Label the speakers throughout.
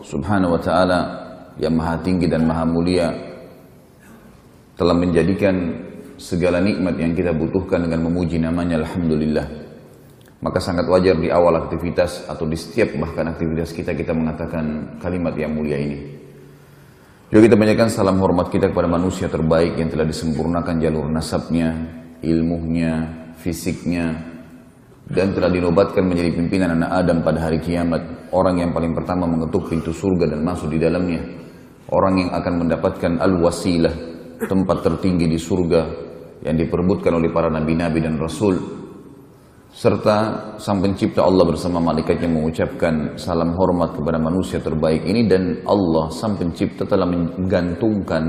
Speaker 1: Subhanahu wa taala yang maha tinggi dan maha mulia telah menjadikan segala nikmat yang kita butuhkan dengan memuji namanya alhamdulillah. Maka sangat wajar di awal aktivitas atau di setiap bahkan aktivitas kita kita mengatakan kalimat yang mulia ini. Juga kita banyakkan salam hormat kita kepada manusia terbaik yang telah disempurnakan jalur nasabnya, ilmunya, fisiknya, dan telah dinobatkan menjadi pimpinan anak Adam pada hari kiamat. Orang yang paling pertama mengetuk pintu surga dan masuk di dalamnya. Orang yang akan mendapatkan al-wasilah, tempat tertinggi di surga yang diperbutkan oleh para nabi-nabi dan rasul. Serta sang pencipta Allah bersama malaikatnya mengucapkan salam hormat kepada manusia terbaik ini dan Allah sang pencipta telah menggantungkan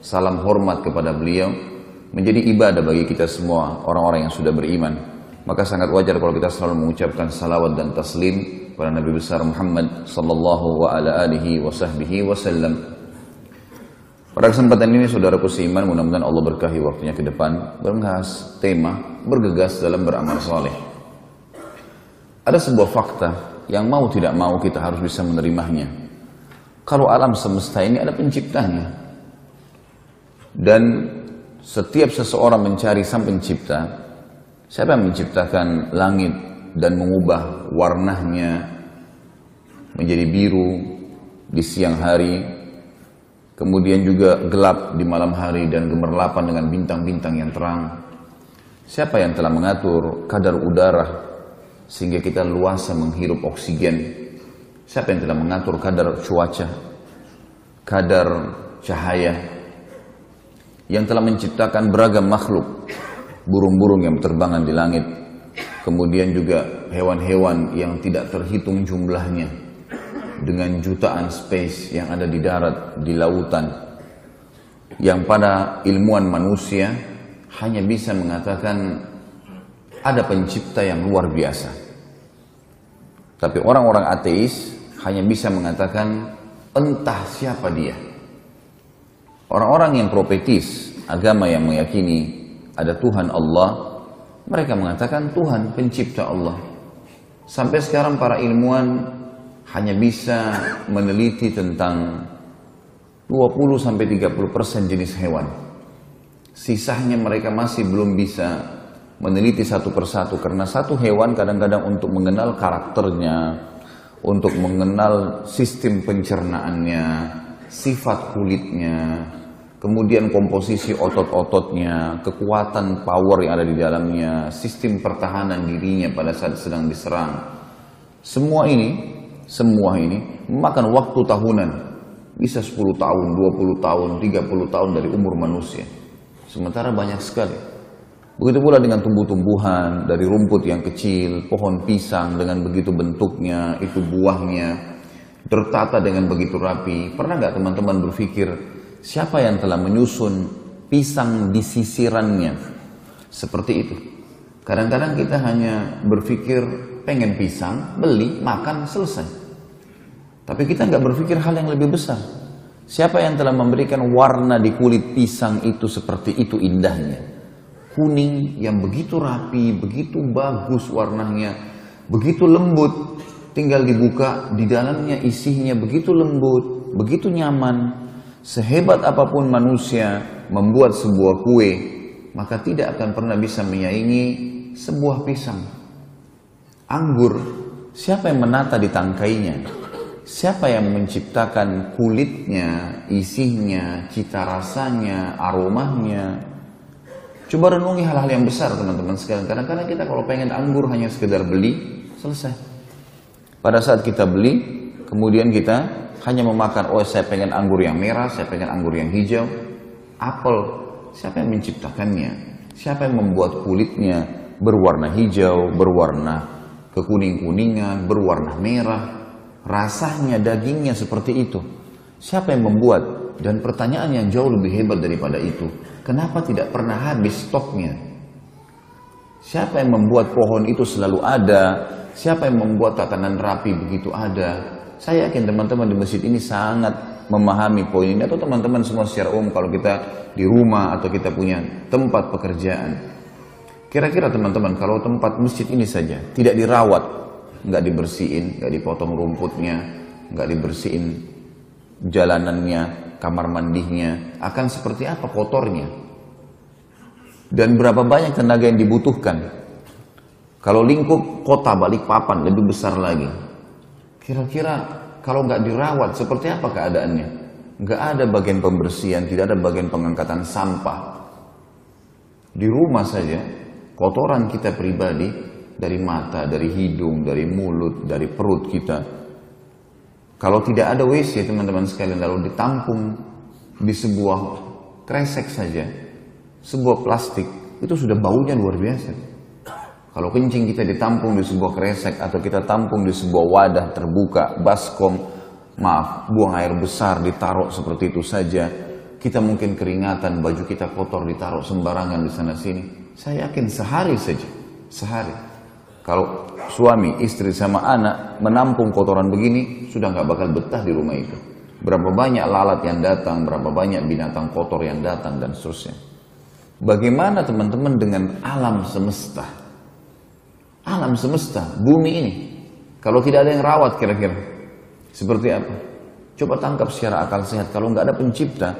Speaker 1: salam hormat kepada beliau menjadi ibadah bagi kita semua orang-orang yang sudah beriman. Maka sangat wajar kalau kita selalu mengucapkan salawat dan taslim kepada Nabi besar Muhammad sallallahu wa ala alihi wa sahbihi wasallam pada kesempatan ini saudaraku seiman mudah-mudahan Allah berkahi waktunya ke depan berbahas tema bergegas dalam beramal soleh. Ada sebuah fakta yang mau tidak mau kita harus bisa menerimanya. Kalau alam semesta ini ada penciptanya. Dan setiap seseorang mencari sang pencipta, siapa yang menciptakan langit dan mengubah warnanya menjadi biru di siang hari Kemudian juga gelap di malam hari dan gemerlapan dengan bintang-bintang yang terang. Siapa yang telah mengatur kadar udara sehingga kita luasa menghirup oksigen? Siapa yang telah mengatur kadar cuaca, kadar cahaya? Yang telah menciptakan beragam makhluk, burung-burung yang berterbangan di langit, kemudian juga hewan-hewan yang tidak terhitung jumlahnya, dengan jutaan space yang ada di darat, di lautan, yang pada ilmuwan manusia hanya bisa mengatakan ada pencipta yang luar biasa. Tapi orang-orang ateis hanya bisa mengatakan entah siapa dia. Orang-orang yang profetis, agama yang meyakini ada Tuhan Allah, mereka mengatakan Tuhan pencipta Allah. Sampai sekarang para ilmuwan hanya bisa meneliti tentang 20 sampai 30 persen jenis hewan. Sisanya mereka masih belum bisa meneliti satu persatu karena satu hewan kadang-kadang untuk mengenal karakternya, untuk mengenal sistem pencernaannya, sifat kulitnya, kemudian komposisi otot-ototnya, kekuatan power yang ada di dalamnya, sistem pertahanan dirinya pada saat sedang diserang. Semua ini semua ini memakan waktu tahunan. Bisa 10 tahun, 20 tahun, 30 tahun dari umur manusia. Sementara banyak sekali. Begitu pula dengan tumbuh-tumbuhan dari rumput yang kecil, pohon pisang dengan begitu bentuknya, itu buahnya, tertata dengan begitu rapi. Pernah nggak teman-teman berpikir siapa yang telah menyusun pisang di sisirannya? Seperti itu. Kadang-kadang kita hanya berpikir pengen pisang, beli, makan, selesai. Tapi kita nggak berpikir hal yang lebih besar. Siapa yang telah memberikan warna di kulit pisang itu seperti itu indahnya? Kuning yang begitu rapi, begitu bagus warnanya, begitu lembut. Tinggal dibuka, di dalamnya isinya begitu lembut, begitu nyaman. Sehebat apa pun manusia membuat sebuah kue, maka tidak akan pernah bisa menyaingi sebuah pisang. Anggur, siapa yang menata di tangkainya? Siapa yang menciptakan kulitnya, isinya, cita rasanya, aromanya? Coba renungi hal-hal yang besar teman-teman sekalian. Kadang-kadang kita kalau pengen anggur hanya sekedar beli, selesai. Pada saat kita beli, kemudian kita hanya memakan, oh saya pengen anggur yang merah, saya pengen anggur yang hijau. Apel, siapa yang menciptakannya? Siapa yang membuat kulitnya berwarna hijau, berwarna kekuning-kuningan, berwarna merah, rasanya dagingnya seperti itu. Siapa yang membuat? Dan pertanyaan yang jauh lebih hebat daripada itu, kenapa tidak pernah habis stoknya? Siapa yang membuat pohon itu selalu ada? Siapa yang membuat tatanan rapi begitu ada? Saya yakin teman-teman di masjid ini sangat memahami poin ini atau teman-teman semua secara umum kalau kita di rumah atau kita punya tempat pekerjaan Kira-kira teman-teman kalau tempat masjid ini saja tidak dirawat, nggak dibersihin, nggak dipotong rumputnya, nggak dibersihin jalanannya, kamar mandinya, akan seperti apa kotornya. Dan berapa banyak tenaga yang dibutuhkan. Kalau lingkup kota balik papan lebih besar lagi. Kira-kira kalau nggak dirawat seperti apa keadaannya? Nggak ada bagian pembersihan, tidak ada bagian pengangkatan sampah. Di rumah saja, kotoran kita pribadi dari mata, dari hidung, dari mulut, dari perut kita. Kalau tidak ada WC teman-teman sekalian lalu ditampung di sebuah kresek saja, sebuah plastik, itu sudah baunya luar biasa. Kalau kencing kita ditampung di sebuah kresek atau kita tampung di sebuah wadah terbuka, baskom, maaf, buang air besar ditaruh seperti itu saja, kita mungkin keringatan, baju kita kotor ditaruh sembarangan di sana sini. Saya yakin sehari saja, sehari kalau suami, istri sama anak menampung kotoran begini, sudah nggak bakal betah di rumah itu. Berapa banyak lalat yang datang, berapa banyak binatang kotor yang datang dan seterusnya. Bagaimana teman-teman dengan alam semesta? Alam semesta, bumi ini. Kalau tidak ada yang rawat kira-kira, seperti apa? Coba tangkap secara akal sehat. Kalau nggak ada pencipta,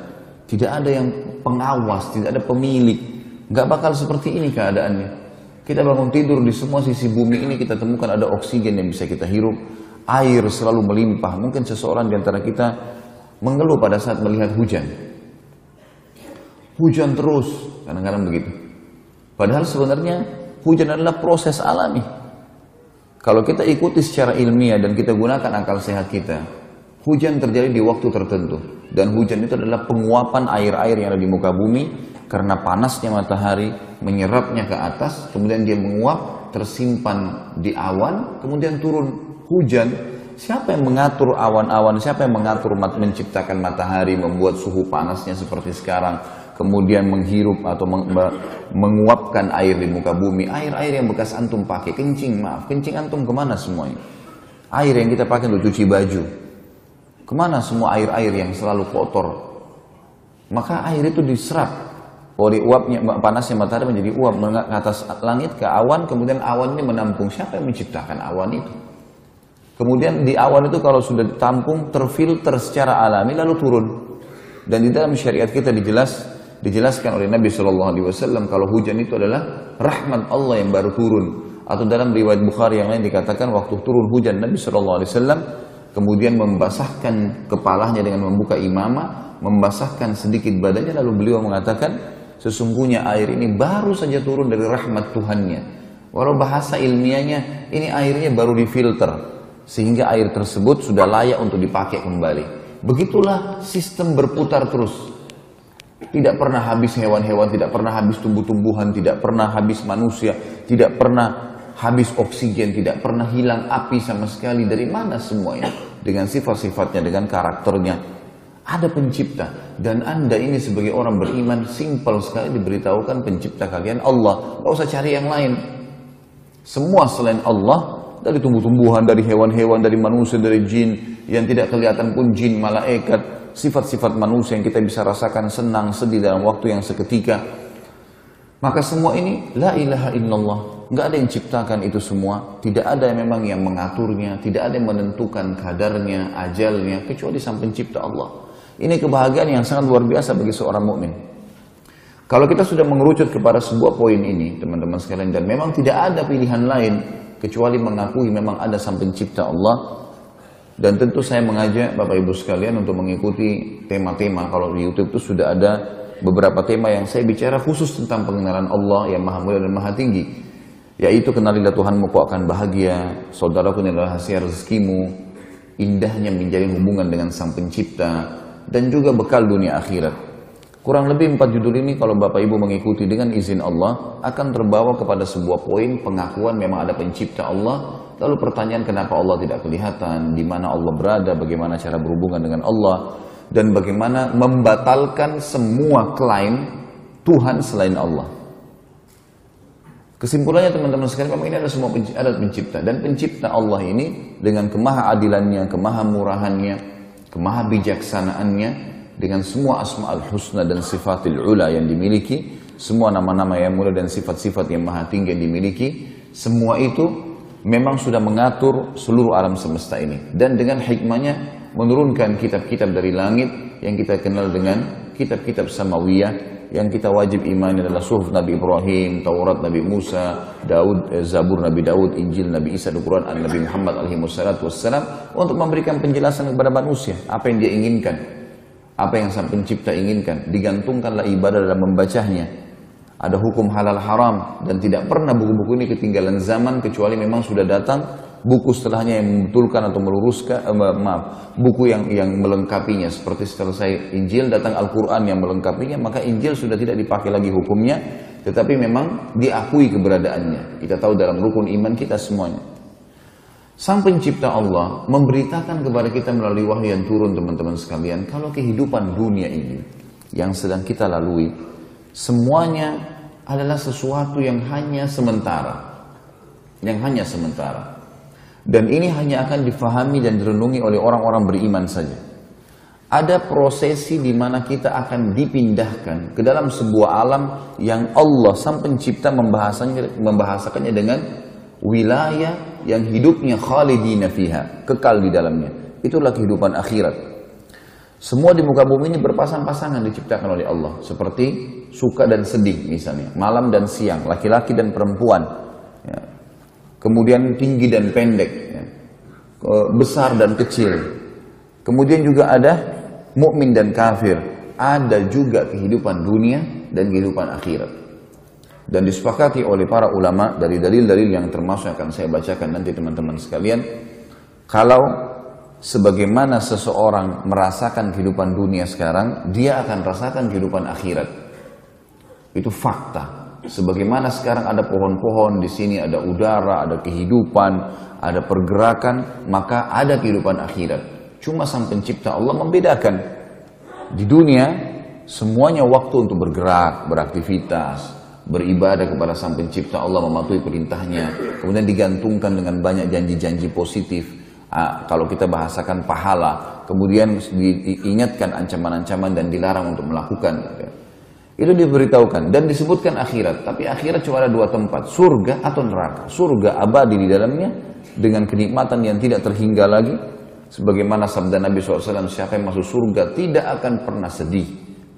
Speaker 1: tidak ada yang pengawas, tidak ada pemilik, nggak bakal seperti ini keadaannya. Kita bangun tidur di semua sisi bumi ini kita temukan ada oksigen yang bisa kita hirup. Air selalu melimpah. Mungkin seseorang di antara kita mengeluh pada saat melihat hujan. Hujan terus, kadang-kadang begitu. Padahal sebenarnya hujan adalah proses alami. Kalau kita ikuti secara ilmiah dan kita gunakan akal sehat kita, hujan terjadi di waktu tertentu. Dan hujan itu adalah penguapan air-air yang ada di muka bumi karena panasnya matahari menyerapnya ke atas, kemudian dia menguap, tersimpan di awan, kemudian turun hujan. Siapa yang mengatur awan-awan? Siapa yang mengatur menciptakan matahari, membuat suhu panasnya seperti sekarang, kemudian menghirup atau menguapkan air di muka bumi, air-air yang bekas antum pakai, kencing, maaf, kencing antum ke mana semuanya? Air yang kita pakai untuk cuci baju, ke mana semua air-air yang selalu kotor? Maka air itu diserap Pori uapnya panasnya matahari menjadi uap ke atas langit ke awan, kemudian awan ini menampung. Siapa yang menciptakan awan itu? Kemudian di awan itu kalau sudah ditampung terfilter secara alami lalu turun. Dan di dalam syariat kita dijelas dijelaskan oleh Nabi Shallallahu Alaihi Wasallam kalau hujan itu adalah rahmat Allah yang baru turun. Atau dalam riwayat Bukhari yang lain dikatakan waktu turun hujan Nabi Shallallahu Alaihi Wasallam kemudian membasahkan kepalanya dengan membuka imamah, membasahkan sedikit badannya lalu beliau mengatakan Sesungguhnya air ini baru saja turun dari rahmat Tuhannya. Walau bahasa ilmiahnya ini airnya baru difilter. Sehingga air tersebut sudah layak untuk dipakai kembali. Begitulah sistem berputar terus. Tidak pernah habis hewan-hewan, tidak pernah habis tumbuh-tumbuhan, tidak pernah habis manusia, tidak pernah habis oksigen, tidak pernah hilang api sama sekali. Dari mana semuanya? Dengan sifat-sifatnya, dengan karakternya, ada pencipta dan anda ini sebagai orang beriman simpel sekali diberitahukan pencipta kalian Allah. Gak usah cari yang lain. Semua selain Allah dari tumbuh-tumbuhan, dari hewan-hewan, dari manusia, dari jin yang tidak kelihatan pun jin, malaikat, sifat-sifat manusia yang kita bisa rasakan senang, sedih dalam waktu yang seketika. Maka semua ini la ilaha illallah. Nggak ada yang ciptakan itu semua. Tidak ada yang memang yang mengaturnya. Tidak ada yang menentukan kadarnya, ajalnya. Kecuali sang pencipta Allah. Ini kebahagiaan yang sangat luar biasa bagi seorang mukmin. Kalau kita sudah mengerucut kepada sebuah poin ini, teman-teman sekalian, dan memang tidak ada pilihan lain kecuali mengakui memang ada sang pencipta Allah. Dan tentu saya mengajak Bapak Ibu sekalian untuk mengikuti tema-tema. Kalau di YouTube itu sudah ada beberapa tema yang saya bicara khusus tentang pengenalan Allah yang maha mulia dan maha tinggi. Yaitu kenalilah Tuhanmu kau akan bahagia, saudaraku adalah hasil rezekimu, indahnya menjalin hubungan dengan sang pencipta, dan juga bekal dunia akhirat. Kurang lebih empat judul ini kalau Bapak Ibu mengikuti dengan izin Allah akan terbawa kepada sebuah poin pengakuan memang ada pencipta Allah. Lalu pertanyaan kenapa Allah tidak kelihatan, di mana Allah berada, bagaimana cara berhubungan dengan Allah, dan bagaimana membatalkan semua klaim Tuhan selain Allah. Kesimpulannya teman-teman sekalian, memang ini ada semua ada pencipta dan pencipta Allah ini dengan kemahaadilannya, kemahamurahannya, kemaha bijaksanaannya dengan semua asma'ul husna dan sifatil ula yang dimiliki, semua nama-nama yang mulia dan sifat-sifat yang maha tinggi yang dimiliki, semua itu memang sudah mengatur seluruh alam semesta ini. Dan dengan hikmahnya menurunkan kitab-kitab dari langit yang kita kenal dengan kitab-kitab samawiyah yang kita wajib imani adalah suhuf Nabi Ibrahim, Taurat Nabi Musa, Daud, eh, Zabur Nabi Daud, Injil Nabi Isa, Al-Quran Nabi Muhammad alaihi wassalam untuk memberikan penjelasan kepada manusia apa yang dia inginkan, apa yang sang pencipta inginkan. Digantungkanlah ibadah dalam membacanya. Ada hukum halal haram dan tidak pernah buku-buku ini ketinggalan zaman kecuali memang sudah datang buku setelahnya yang membetulkan atau meluruskan eh, maaf buku yang yang melengkapinya seperti saya Injil datang Al-Qur'an yang melengkapinya maka Injil sudah tidak dipakai lagi hukumnya tetapi memang diakui keberadaannya kita tahu dalam rukun iman kita semuanya Sang pencipta Allah memberitakan kepada kita melalui wahyu yang turun teman-teman sekalian kalau kehidupan dunia ini yang sedang kita lalui semuanya adalah sesuatu yang hanya sementara yang hanya sementara dan ini hanya akan difahami dan direnungi oleh orang-orang beriman saja. Ada prosesi di mana kita akan dipindahkan ke dalam sebuah alam yang Allah sang pencipta membahasakannya, membahasakannya dengan wilayah yang hidupnya khalidina fiha, kekal di dalamnya. Itulah kehidupan akhirat. Semua di muka bumi ini berpasang-pasangan diciptakan oleh Allah. Seperti suka dan sedih misalnya. Malam dan siang, laki-laki dan perempuan. Ya, kemudian tinggi dan pendek, ya. besar dan kecil. Kemudian juga ada mukmin dan kafir. Ada juga kehidupan dunia dan kehidupan akhirat. Dan disepakati oleh para ulama dari dalil-dalil yang termasuk akan saya bacakan nanti teman-teman sekalian. Kalau sebagaimana seseorang merasakan kehidupan dunia sekarang, dia akan rasakan kehidupan akhirat. Itu fakta. Sebagaimana sekarang ada pohon-pohon, di sini ada udara, ada kehidupan, ada pergerakan, maka ada kehidupan akhirat. Cuma sang pencipta Allah membedakan. Di dunia, semuanya waktu untuk bergerak, beraktivitas, beribadah kepada sang pencipta Allah, mematuhi perintahnya. Kemudian digantungkan dengan banyak janji-janji positif. kalau kita bahasakan pahala, kemudian diingatkan ancaman-ancaman dan dilarang untuk melakukan. Itu diberitahukan dan disebutkan akhirat. Tapi akhirat cuma ada dua tempat, surga atau neraka. Surga abadi di dalamnya dengan kenikmatan yang tidak terhingga lagi. Sebagaimana sabda Nabi SAW, siapa yang masuk surga tidak akan pernah sedih,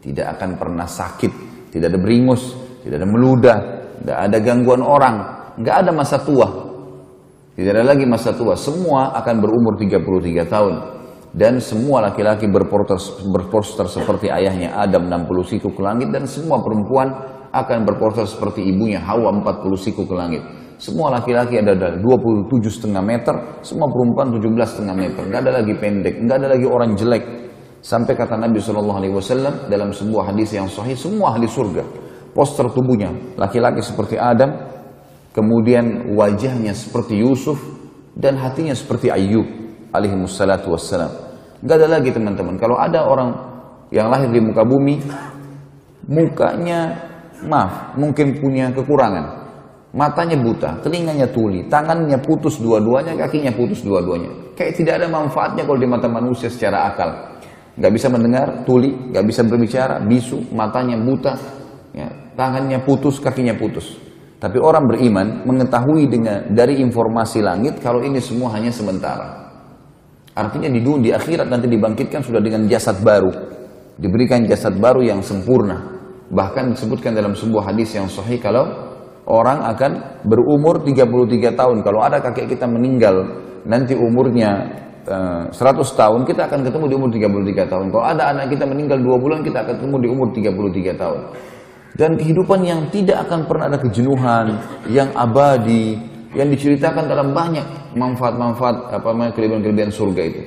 Speaker 1: tidak akan pernah sakit, tidak ada beringus, tidak ada meludah, tidak ada gangguan orang, nggak ada masa tua. Tidak ada lagi masa tua, semua akan berumur 33 tahun dan semua laki-laki berposter, berposter seperti ayahnya Adam 60 siku ke langit dan semua perempuan akan berposter seperti ibunya Hawa 40 siku ke langit. Semua laki-laki ada 27 setengah meter, semua perempuan 17 setengah meter. Nggak ada lagi pendek, nggak ada lagi orang jelek. Sampai kata Nabi Shallallahu Alaihi Wasallam dalam sebuah hadis yang sahih, semua ahli surga. Poster tubuhnya laki-laki seperti Adam, kemudian wajahnya seperti Yusuf dan hatinya seperti Ayub alaihi wassalam. Gak ada lagi teman-teman. Kalau ada orang yang lahir di muka bumi, mukanya maaf, mungkin punya kekurangan. Matanya buta, telinganya tuli, tangannya putus dua-duanya, kakinya putus dua-duanya. Kayak tidak ada manfaatnya kalau di mata manusia secara akal. Gak bisa mendengar, tuli, gak bisa berbicara, bisu, matanya buta, ya, tangannya putus, kakinya putus. Tapi orang beriman mengetahui dengan dari informasi langit kalau ini semua hanya sementara. Artinya di dunia, di akhirat nanti dibangkitkan sudah dengan jasad baru. Diberikan jasad baru yang sempurna. Bahkan disebutkan dalam sebuah hadis yang sahih kalau orang akan berumur 33 tahun. Kalau ada kakek kita meninggal nanti umurnya uh, eh, 100 tahun, kita akan ketemu di umur 33 tahun. Kalau ada anak kita meninggal 2 bulan, kita akan ketemu di umur 33 tahun. Dan kehidupan yang tidak akan pernah ada kejenuhan, yang abadi, yang diceritakan dalam banyak manfaat-manfaat apa namanya kelebihan-kelebihan surga itu.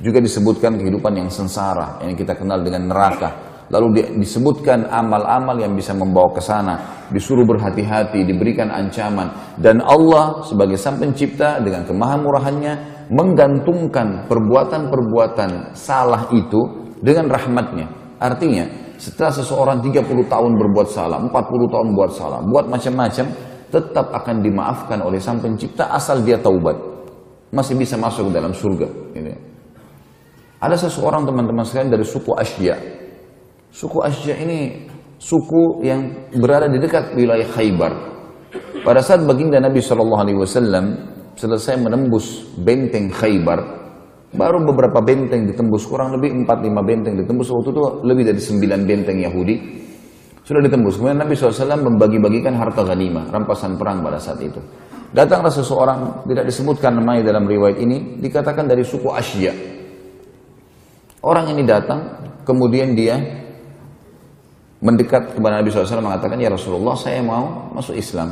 Speaker 1: Juga disebutkan kehidupan yang sengsara yang kita kenal dengan neraka. Lalu disebutkan amal-amal yang bisa membawa ke sana, disuruh berhati-hati, diberikan ancaman dan Allah sebagai Sang Pencipta dengan kemahamurahannya menggantungkan perbuatan-perbuatan salah itu dengan rahmatnya. Artinya, setelah seseorang 30 tahun berbuat salah, 40 tahun buat salah, buat macam-macam, tetap akan dimaafkan oleh sang pencipta asal dia taubat. Masih bisa masuk ke dalam surga. Gitu. Ada seseorang teman-teman sekalian dari suku Asya. Suku Asya ini suku yang berada di dekat wilayah Khaybar. Pada saat baginda Nabi Wasallam selesai menembus benteng Khaybar, baru beberapa benteng ditembus, kurang lebih 4-5 benteng ditembus, waktu itu lebih dari 9 benteng Yahudi, sudah ditembus. Kemudian Nabi SAW membagi-bagikan harta ghanimah, rampasan perang pada saat itu. Datanglah seseorang, tidak disebutkan namanya dalam riwayat ini, dikatakan dari suku Asyya. Orang ini datang, kemudian dia mendekat kepada Nabi SAW mengatakan, Ya Rasulullah, saya mau masuk Islam.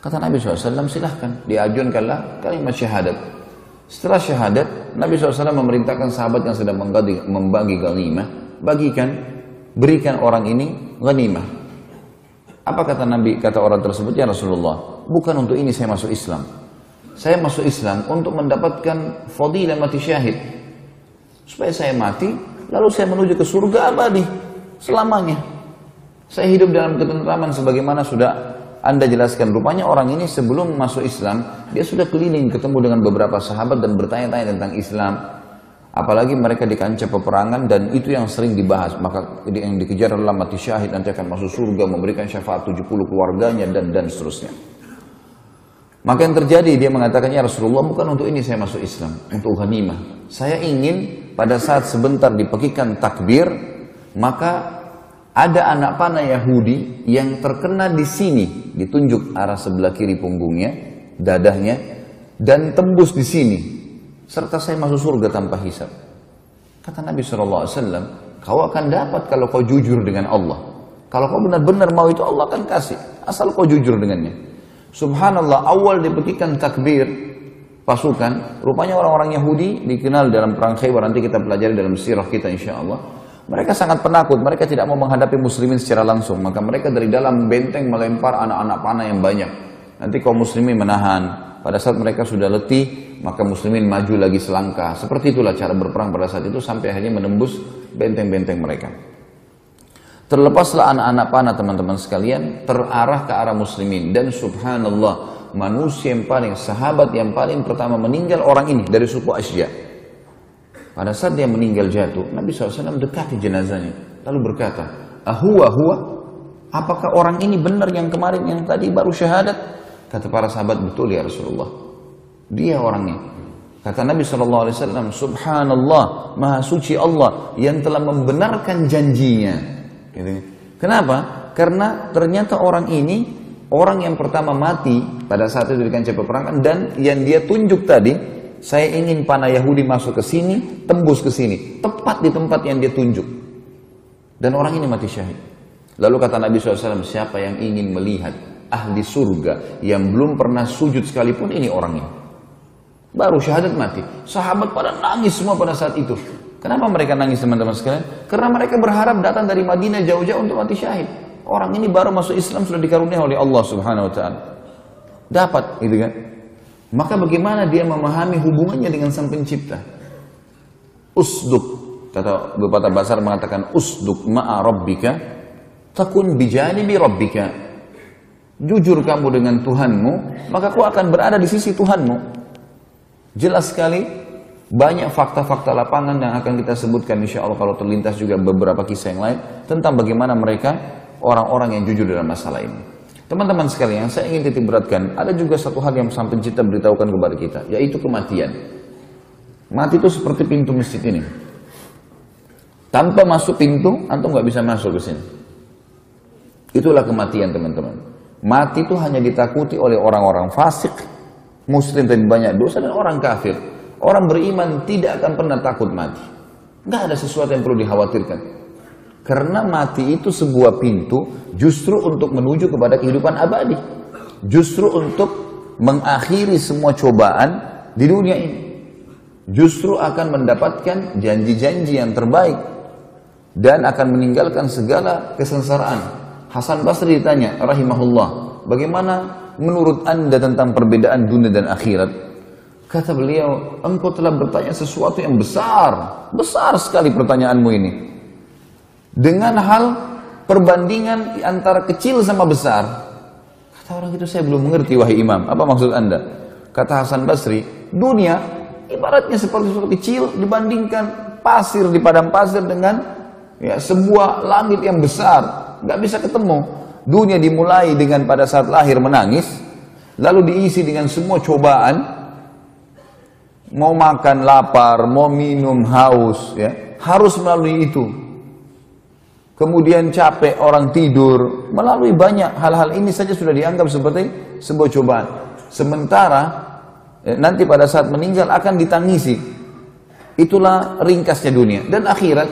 Speaker 1: Kata Nabi SAW, silahkan. Diajukanlah kalimat syahadat. Setelah syahadat, Nabi SAW memerintahkan sahabat yang sedang membagi, membagi ghanimah, bagikan, berikan orang ini ghanimah. Apa kata Nabi, kata orang tersebut, ya Rasulullah, bukan untuk ini saya masuk Islam. Saya masuk Islam untuk mendapatkan fadilah mati syahid. Supaya saya mati, lalu saya menuju ke surga abadi selamanya. Saya hidup dalam ketentraman sebagaimana sudah anda jelaskan rupanya orang ini sebelum masuk Islam dia sudah keliling ketemu dengan beberapa sahabat dan bertanya-tanya tentang Islam. Apalagi mereka di kancah peperangan dan itu yang sering dibahas. Maka yang dikejar adalah mati syahid nanti akan masuk surga memberikan syafaat 70 keluarganya dan dan seterusnya. Maka yang terjadi dia mengatakan ya Rasulullah bukan untuk ini saya masuk Islam, untuk ghanimah. Saya ingin pada saat sebentar dipekikan takbir maka ada anak panah Yahudi yang terkena di sini, ditunjuk arah sebelah kiri punggungnya, dadahnya, dan tembus di sini. Serta saya masuk surga tanpa hisab. Kata Nabi SAW, kau akan dapat kalau kau jujur dengan Allah. Kalau kau benar-benar mau itu Allah akan kasih. Asal kau jujur dengannya. Subhanallah, awal diberikan takbir pasukan. Rupanya orang-orang Yahudi dikenal dalam perang Khaybar. Nanti kita pelajari dalam sirah kita insya Allah mereka sangat penakut, mereka tidak mau menghadapi muslimin secara langsung. Maka mereka dari dalam benteng melempar anak-anak panah yang banyak. Nanti kaum muslimin menahan. Pada saat mereka sudah letih, maka muslimin maju lagi selangkah. Seperti itulah cara berperang pada saat itu sampai akhirnya menembus benteng-benteng mereka. Terlepaslah anak-anak panah teman-teman sekalian, terarah ke arah muslimin. Dan subhanallah, manusia yang paling, sahabat yang paling pertama meninggal orang ini dari suku Asia. Pada saat dia meninggal jatuh, Nabi SAW dekati jenazahnya. Lalu berkata, Ahuwa huwa? Apakah orang ini benar yang kemarin yang tadi baru syahadat? Kata para sahabat, betul ya Rasulullah. Dia orangnya. Kata Nabi SAW, Subhanallah, Maha Suci Allah yang telah membenarkan janjinya. Gitu. Kenapa? Karena ternyata orang ini orang yang pertama mati pada saat itu di kancah peperangan dan yang dia tunjuk tadi saya ingin panah Yahudi masuk ke sini, tembus ke sini, tepat di tempat yang dia tunjuk. Dan orang ini mati syahid. Lalu kata Nabi SAW, siapa yang ingin melihat ahli surga yang belum pernah sujud sekalipun, ini orangnya. Baru syahadat mati. Sahabat pada nangis semua pada saat itu. Kenapa mereka nangis teman-teman sekalian? Karena mereka berharap datang dari Madinah jauh-jauh untuk mati syahid. Orang ini baru masuk Islam sudah dikaruniai oleh Allah Subhanahu wa taala. Dapat gitu kan? Maka bagaimana dia memahami hubungannya dengan sang pencipta? Usduk, kata beberapa Basar mengatakan usduk ma'a rabbika takun bijanibi rabbika. Jujur kamu dengan Tuhanmu, maka kau akan berada di sisi Tuhanmu. Jelas sekali banyak fakta-fakta lapangan yang akan kita sebutkan insya Allah kalau terlintas juga beberapa kisah yang lain tentang bagaimana mereka orang-orang yang jujur dalam masalah ini. Teman-teman sekalian, saya ingin titik beratkan, ada juga satu hal yang sang pencipta beritahukan kepada kita, yaitu kematian. Mati itu seperti pintu masjid ini. Tanpa masuk pintu, antum nggak bisa masuk ke sini. Itulah kematian teman-teman. Mati itu hanya ditakuti oleh orang-orang fasik, muslim dan banyak dosa dan orang kafir. Orang beriman tidak akan pernah takut mati. Nggak ada sesuatu yang perlu dikhawatirkan. Karena mati itu sebuah pintu justru untuk menuju kepada kehidupan abadi. Justru untuk mengakhiri semua cobaan di dunia ini. Justru akan mendapatkan janji-janji yang terbaik. Dan akan meninggalkan segala kesengsaraan. Hasan Basri ditanya, rahimahullah, bagaimana menurut anda tentang perbedaan dunia dan akhirat? Kata beliau, engkau telah bertanya sesuatu yang besar. Besar sekali pertanyaanmu ini dengan hal perbandingan antara kecil sama besar. Kata orang itu saya belum mengerti wahai imam. Apa maksud anda? Kata Hasan Basri, dunia ibaratnya seperti sesuatu kecil dibandingkan pasir di padang pasir dengan ya sebuah langit yang besar. Nggak bisa ketemu. Dunia dimulai dengan pada saat lahir menangis. lalu diisi dengan semua cobaan, mau makan lapar, mau minum haus, ya harus melalui itu. Kemudian capek orang tidur, melalui banyak hal-hal ini saja sudah dianggap seperti sebuah cobaan. Sementara eh, nanti pada saat meninggal akan ditangisi. Itulah ringkasnya dunia dan akhirat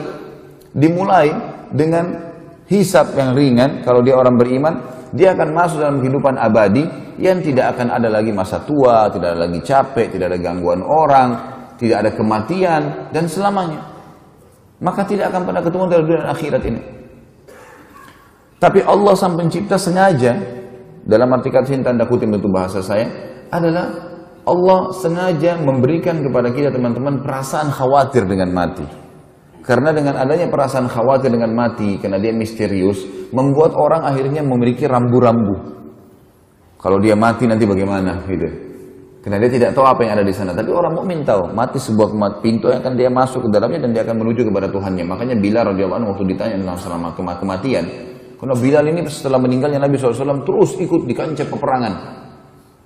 Speaker 1: dimulai dengan hisap yang ringan kalau dia orang beriman dia akan masuk dalam kehidupan abadi yang tidak akan ada lagi masa tua tidak ada lagi capek tidak ada gangguan orang tidak ada kematian dan selamanya. Maka tidak akan pernah ketemu dalam dunia akhirat ini. Tapi Allah sang pencipta sengaja dalam arti kata tanda kutip bahasa saya adalah Allah sengaja memberikan kepada kita teman-teman perasaan khawatir dengan mati karena dengan adanya perasaan khawatir dengan mati, karena dia misterius, membuat orang akhirnya memiliki rambu-rambu. Kalau dia mati nanti bagaimana, gitu. Karena dia tidak tahu apa yang ada di sana. Tapi orang mukmin tahu, mati sebuah pintu yang akan dia masuk ke dalamnya dan dia akan menuju kepada Tuhannya. Makanya Bilal radhiyallahu anhu waktu ditanya tentang selama kematian, karena Bilal ini setelah meninggalnya Nabi SAW terus ikut di kancah peperangan.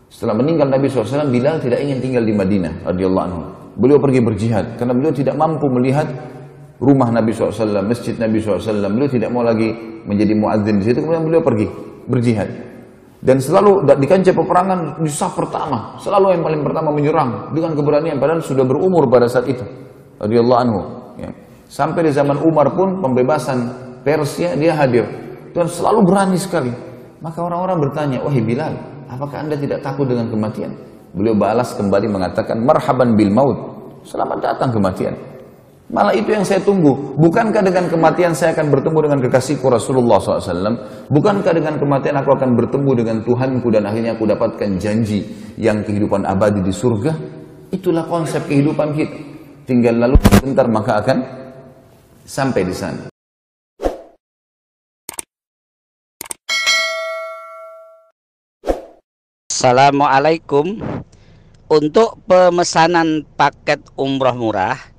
Speaker 1: Setelah meninggal Nabi SAW, Bilal tidak ingin tinggal di Madinah radhiyallahu. Beliau pergi berjihad karena beliau tidak mampu melihat rumah Nabi SAW, masjid Nabi SAW. Beliau tidak mau lagi menjadi muadzin di situ, kemudian beliau pergi berjihad. Dan selalu di kancah peperangan di saf pertama, selalu yang paling pertama menyerang dengan keberanian padahal sudah berumur pada saat itu. Radhiyallahu anhu. Ya. Sampai di zaman Umar pun pembebasan Persia dia hadir. Tuhan selalu berani sekali. Maka orang-orang bertanya, wahai Bilal, apakah anda tidak takut dengan kematian? Beliau balas kembali mengatakan, marhaban bil maut. Selamat datang kematian. Malah itu yang saya tunggu. Bukankah dengan kematian saya akan bertemu dengan kekasihku Rasulullah SAW? Bukankah dengan kematian aku akan bertemu dengan Tuhanku dan akhirnya aku dapatkan janji yang kehidupan abadi di surga? Itulah konsep kehidupan kita. Tinggal lalu sebentar maka akan sampai di sana.
Speaker 2: Assalamualaikum. Untuk pemesanan paket umroh murah